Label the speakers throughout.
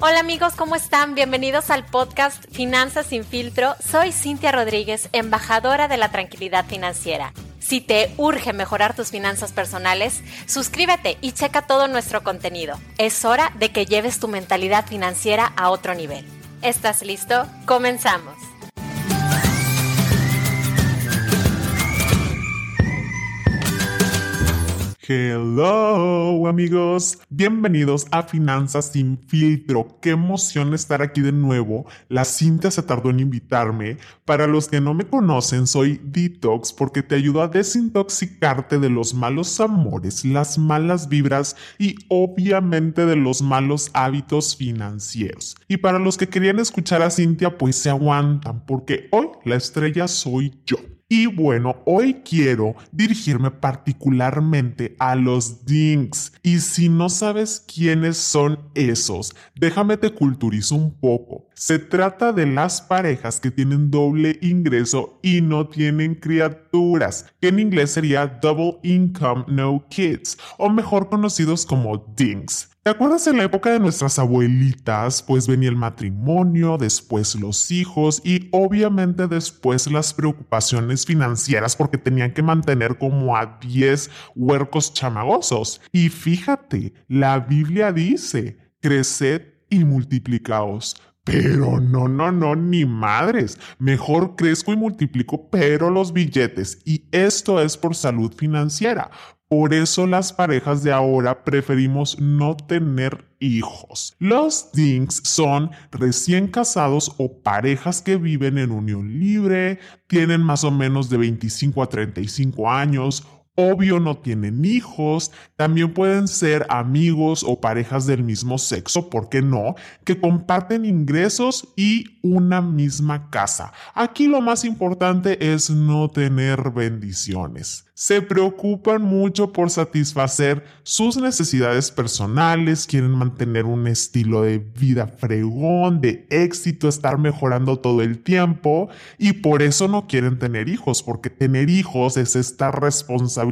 Speaker 1: Hola amigos, ¿cómo están? Bienvenidos al podcast Finanzas sin filtro. Soy Cintia Rodríguez, embajadora de la tranquilidad financiera. Si te urge mejorar tus finanzas personales, suscríbete y checa todo nuestro contenido. Es hora de que lleves tu mentalidad financiera a otro nivel. ¿Estás listo? Comenzamos.
Speaker 2: Hello amigos, bienvenidos a Finanzas sin filtro. Qué emoción estar aquí de nuevo. La cinta se tardó en invitarme. Para los que no me conocen, soy Detox porque te ayudo a desintoxicarte de los malos amores, las malas vibras y obviamente de los malos hábitos financieros. Y para los que querían escuchar a Cintia, pues se aguantan porque hoy la estrella soy yo. Y bueno, hoy quiero dirigirme particularmente a los dinks. Y si no sabes quiénes son esos, déjame te culturizo un poco. Se trata de las parejas que tienen doble ingreso y no tienen criaturas, que en inglés sería Double Income No Kids, o mejor conocidos como dinks. ¿Te acuerdas en la época de nuestras abuelitas? Pues venía el matrimonio, después los hijos y obviamente después las preocupaciones financieras porque tenían que mantener como a 10 huercos chamagosos. Y fíjate, la Biblia dice, creced y multiplicaos. Pero no, no, no, ni madres. Mejor crezco y multiplico, pero los billetes. Y esto es por salud financiera. Por eso las parejas de ahora preferimos no tener hijos. Los dinks son recién casados o parejas que viven en unión libre, tienen más o menos de 25 a 35 años obvio no tienen hijos, también pueden ser amigos o parejas del mismo sexo, ¿por qué no? Que comparten ingresos y una misma casa. Aquí lo más importante es no tener bendiciones se preocupan mucho por satisfacer sus necesidades personales, quieren mantener un estilo de vida fregón, de éxito, estar mejorando todo el tiempo y por eso no quieren tener hijos, porque tener hijos es esta responsabilidad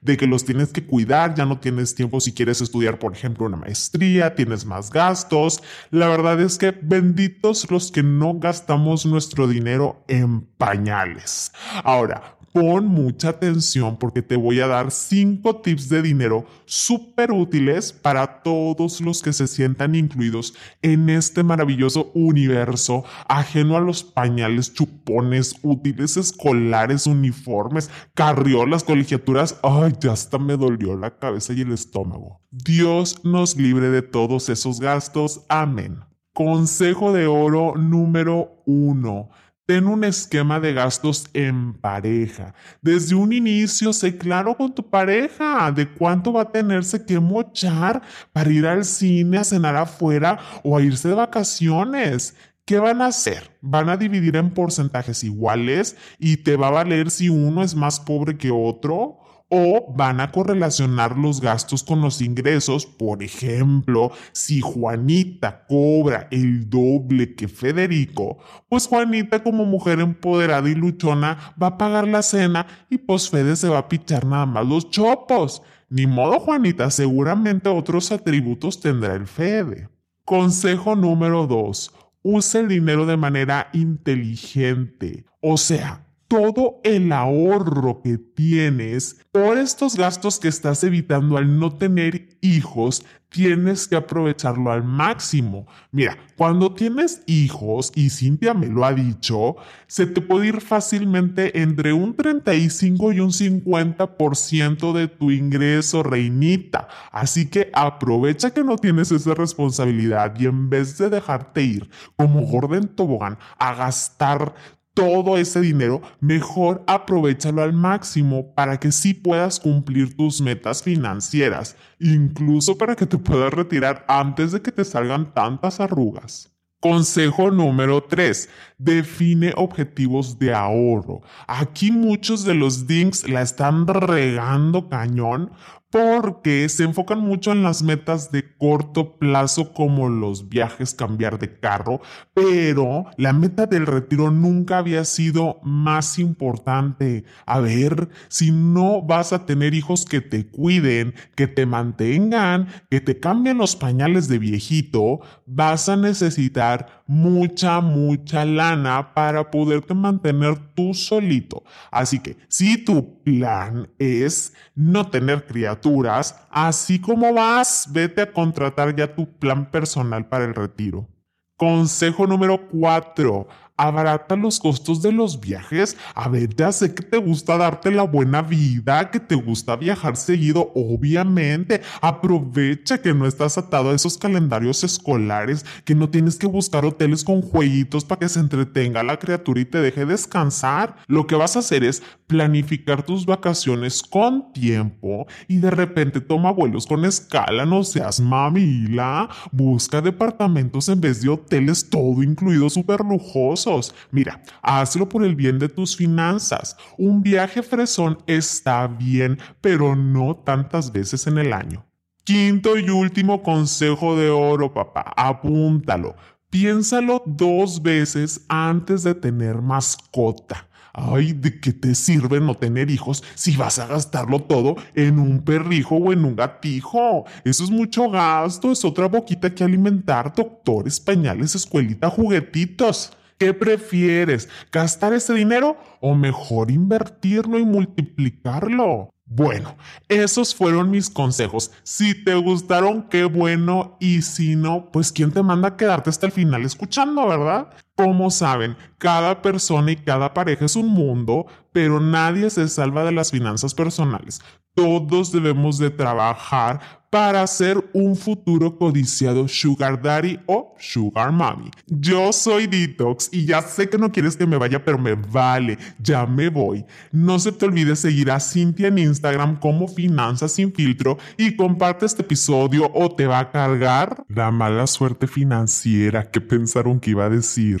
Speaker 2: de que los tienes que cuidar, ya no tienes tiempo si quieres estudiar, por ejemplo, una maestría, tienes más gastos. La verdad es que benditos los que no gastamos nuestro dinero en pañales. Ahora, pon mucha atención porque te voy a dar cinco tips de dinero súper útiles para todos los que se sientan incluidos en este maravilloso universo ajeno a los pañales, chupones, útiles escolares, uniformes, carriolas, colegiaturas. Ay, ya hasta me dolió la cabeza y el estómago. Dios nos libre de todos esos gastos. Amén. Consejo de oro número uno Ten un esquema de gastos en pareja. Desde un inicio, sé claro con tu pareja de cuánto va a tenerse que mochar para ir al cine, a cenar afuera o a irse de vacaciones. ¿Qué van a hacer? Van a dividir en porcentajes iguales y te va a valer si uno es más pobre que otro o van a correlacionar los gastos con los ingresos. Por ejemplo, si Juanita cobra el doble que Federico, pues Juanita como mujer empoderada y luchona va a pagar la cena y pues Fede se va a pichar nada más los chopos. Ni modo, Juanita, seguramente otros atributos tendrá el Fede. Consejo número 2. Use el dinero de manera inteligente. O sea, todo el ahorro que tienes por estos gastos que estás evitando al no tener hijos, tienes que aprovecharlo al máximo. Mira, cuando tienes hijos, y Cintia me lo ha dicho, se te puede ir fácilmente entre un 35 y un 50% de tu ingreso, reinita. Así que aprovecha que no tienes esa responsabilidad y en vez de dejarte ir como Gordon Tobogán a gastar todo ese dinero, mejor aprovechalo al máximo para que sí puedas cumplir tus metas financieras, incluso para que te puedas retirar antes de que te salgan tantas arrugas. Consejo número 3. Define objetivos de ahorro. Aquí muchos de los dinks la están regando cañón porque se enfocan mucho en las metas de corto plazo como los viajes, cambiar de carro, pero la meta del retiro nunca había sido más importante. A ver, si no vas a tener hijos que te cuiden, que te mantengan, que te cambien los pañales de viejito, vas a necesitar mucha, mucha lana para poderte mantener tú solito. Así que si tu plan es no tener criaturas, así como vas, vete a contratar ya tu plan personal para el retiro. Consejo número 4 abarata los costos de los viajes. A ver, ya sé que te gusta darte la buena vida, que te gusta viajar seguido, obviamente. Aprovecha que no estás atado a esos calendarios escolares, que no tienes que buscar hoteles con jueguitos para que se entretenga la criatura y te deje descansar. Lo que vas a hacer es planificar tus vacaciones con tiempo y de repente toma vuelos con escala, no seas mamila. Busca departamentos en vez de hoteles, todo incluido súper lujoso Mira, hazlo por el bien de tus finanzas. Un viaje fresón está bien, pero no tantas veces en el año. Quinto y último consejo de oro, papá. Apúntalo. Piénsalo dos veces antes de tener mascota. Ay, ¿de qué te sirve no tener hijos si vas a gastarlo todo en un perrijo o en un gatijo? Eso es mucho gasto, es otra boquita que alimentar, doctores, pañales, escuelita, juguetitos. ¿Qué prefieres? ¿Gastar ese dinero o mejor invertirlo y multiplicarlo? Bueno, esos fueron mis consejos. Si te gustaron, qué bueno. Y si no, pues quién te manda a quedarte hasta el final escuchando, ¿verdad? Como saben, cada persona y cada pareja es un mundo, pero nadie se salva de las finanzas personales. Todos debemos de trabajar para ser un futuro codiciado sugar daddy o sugar mommy. Yo soy Detox y ya sé que no quieres que me vaya, pero me vale, ya me voy. No se te olvide seguir a Cintia en Instagram como Finanzas sin filtro y comparte este episodio o te va a cargar la mala suerte financiera que pensaron que iba a decir.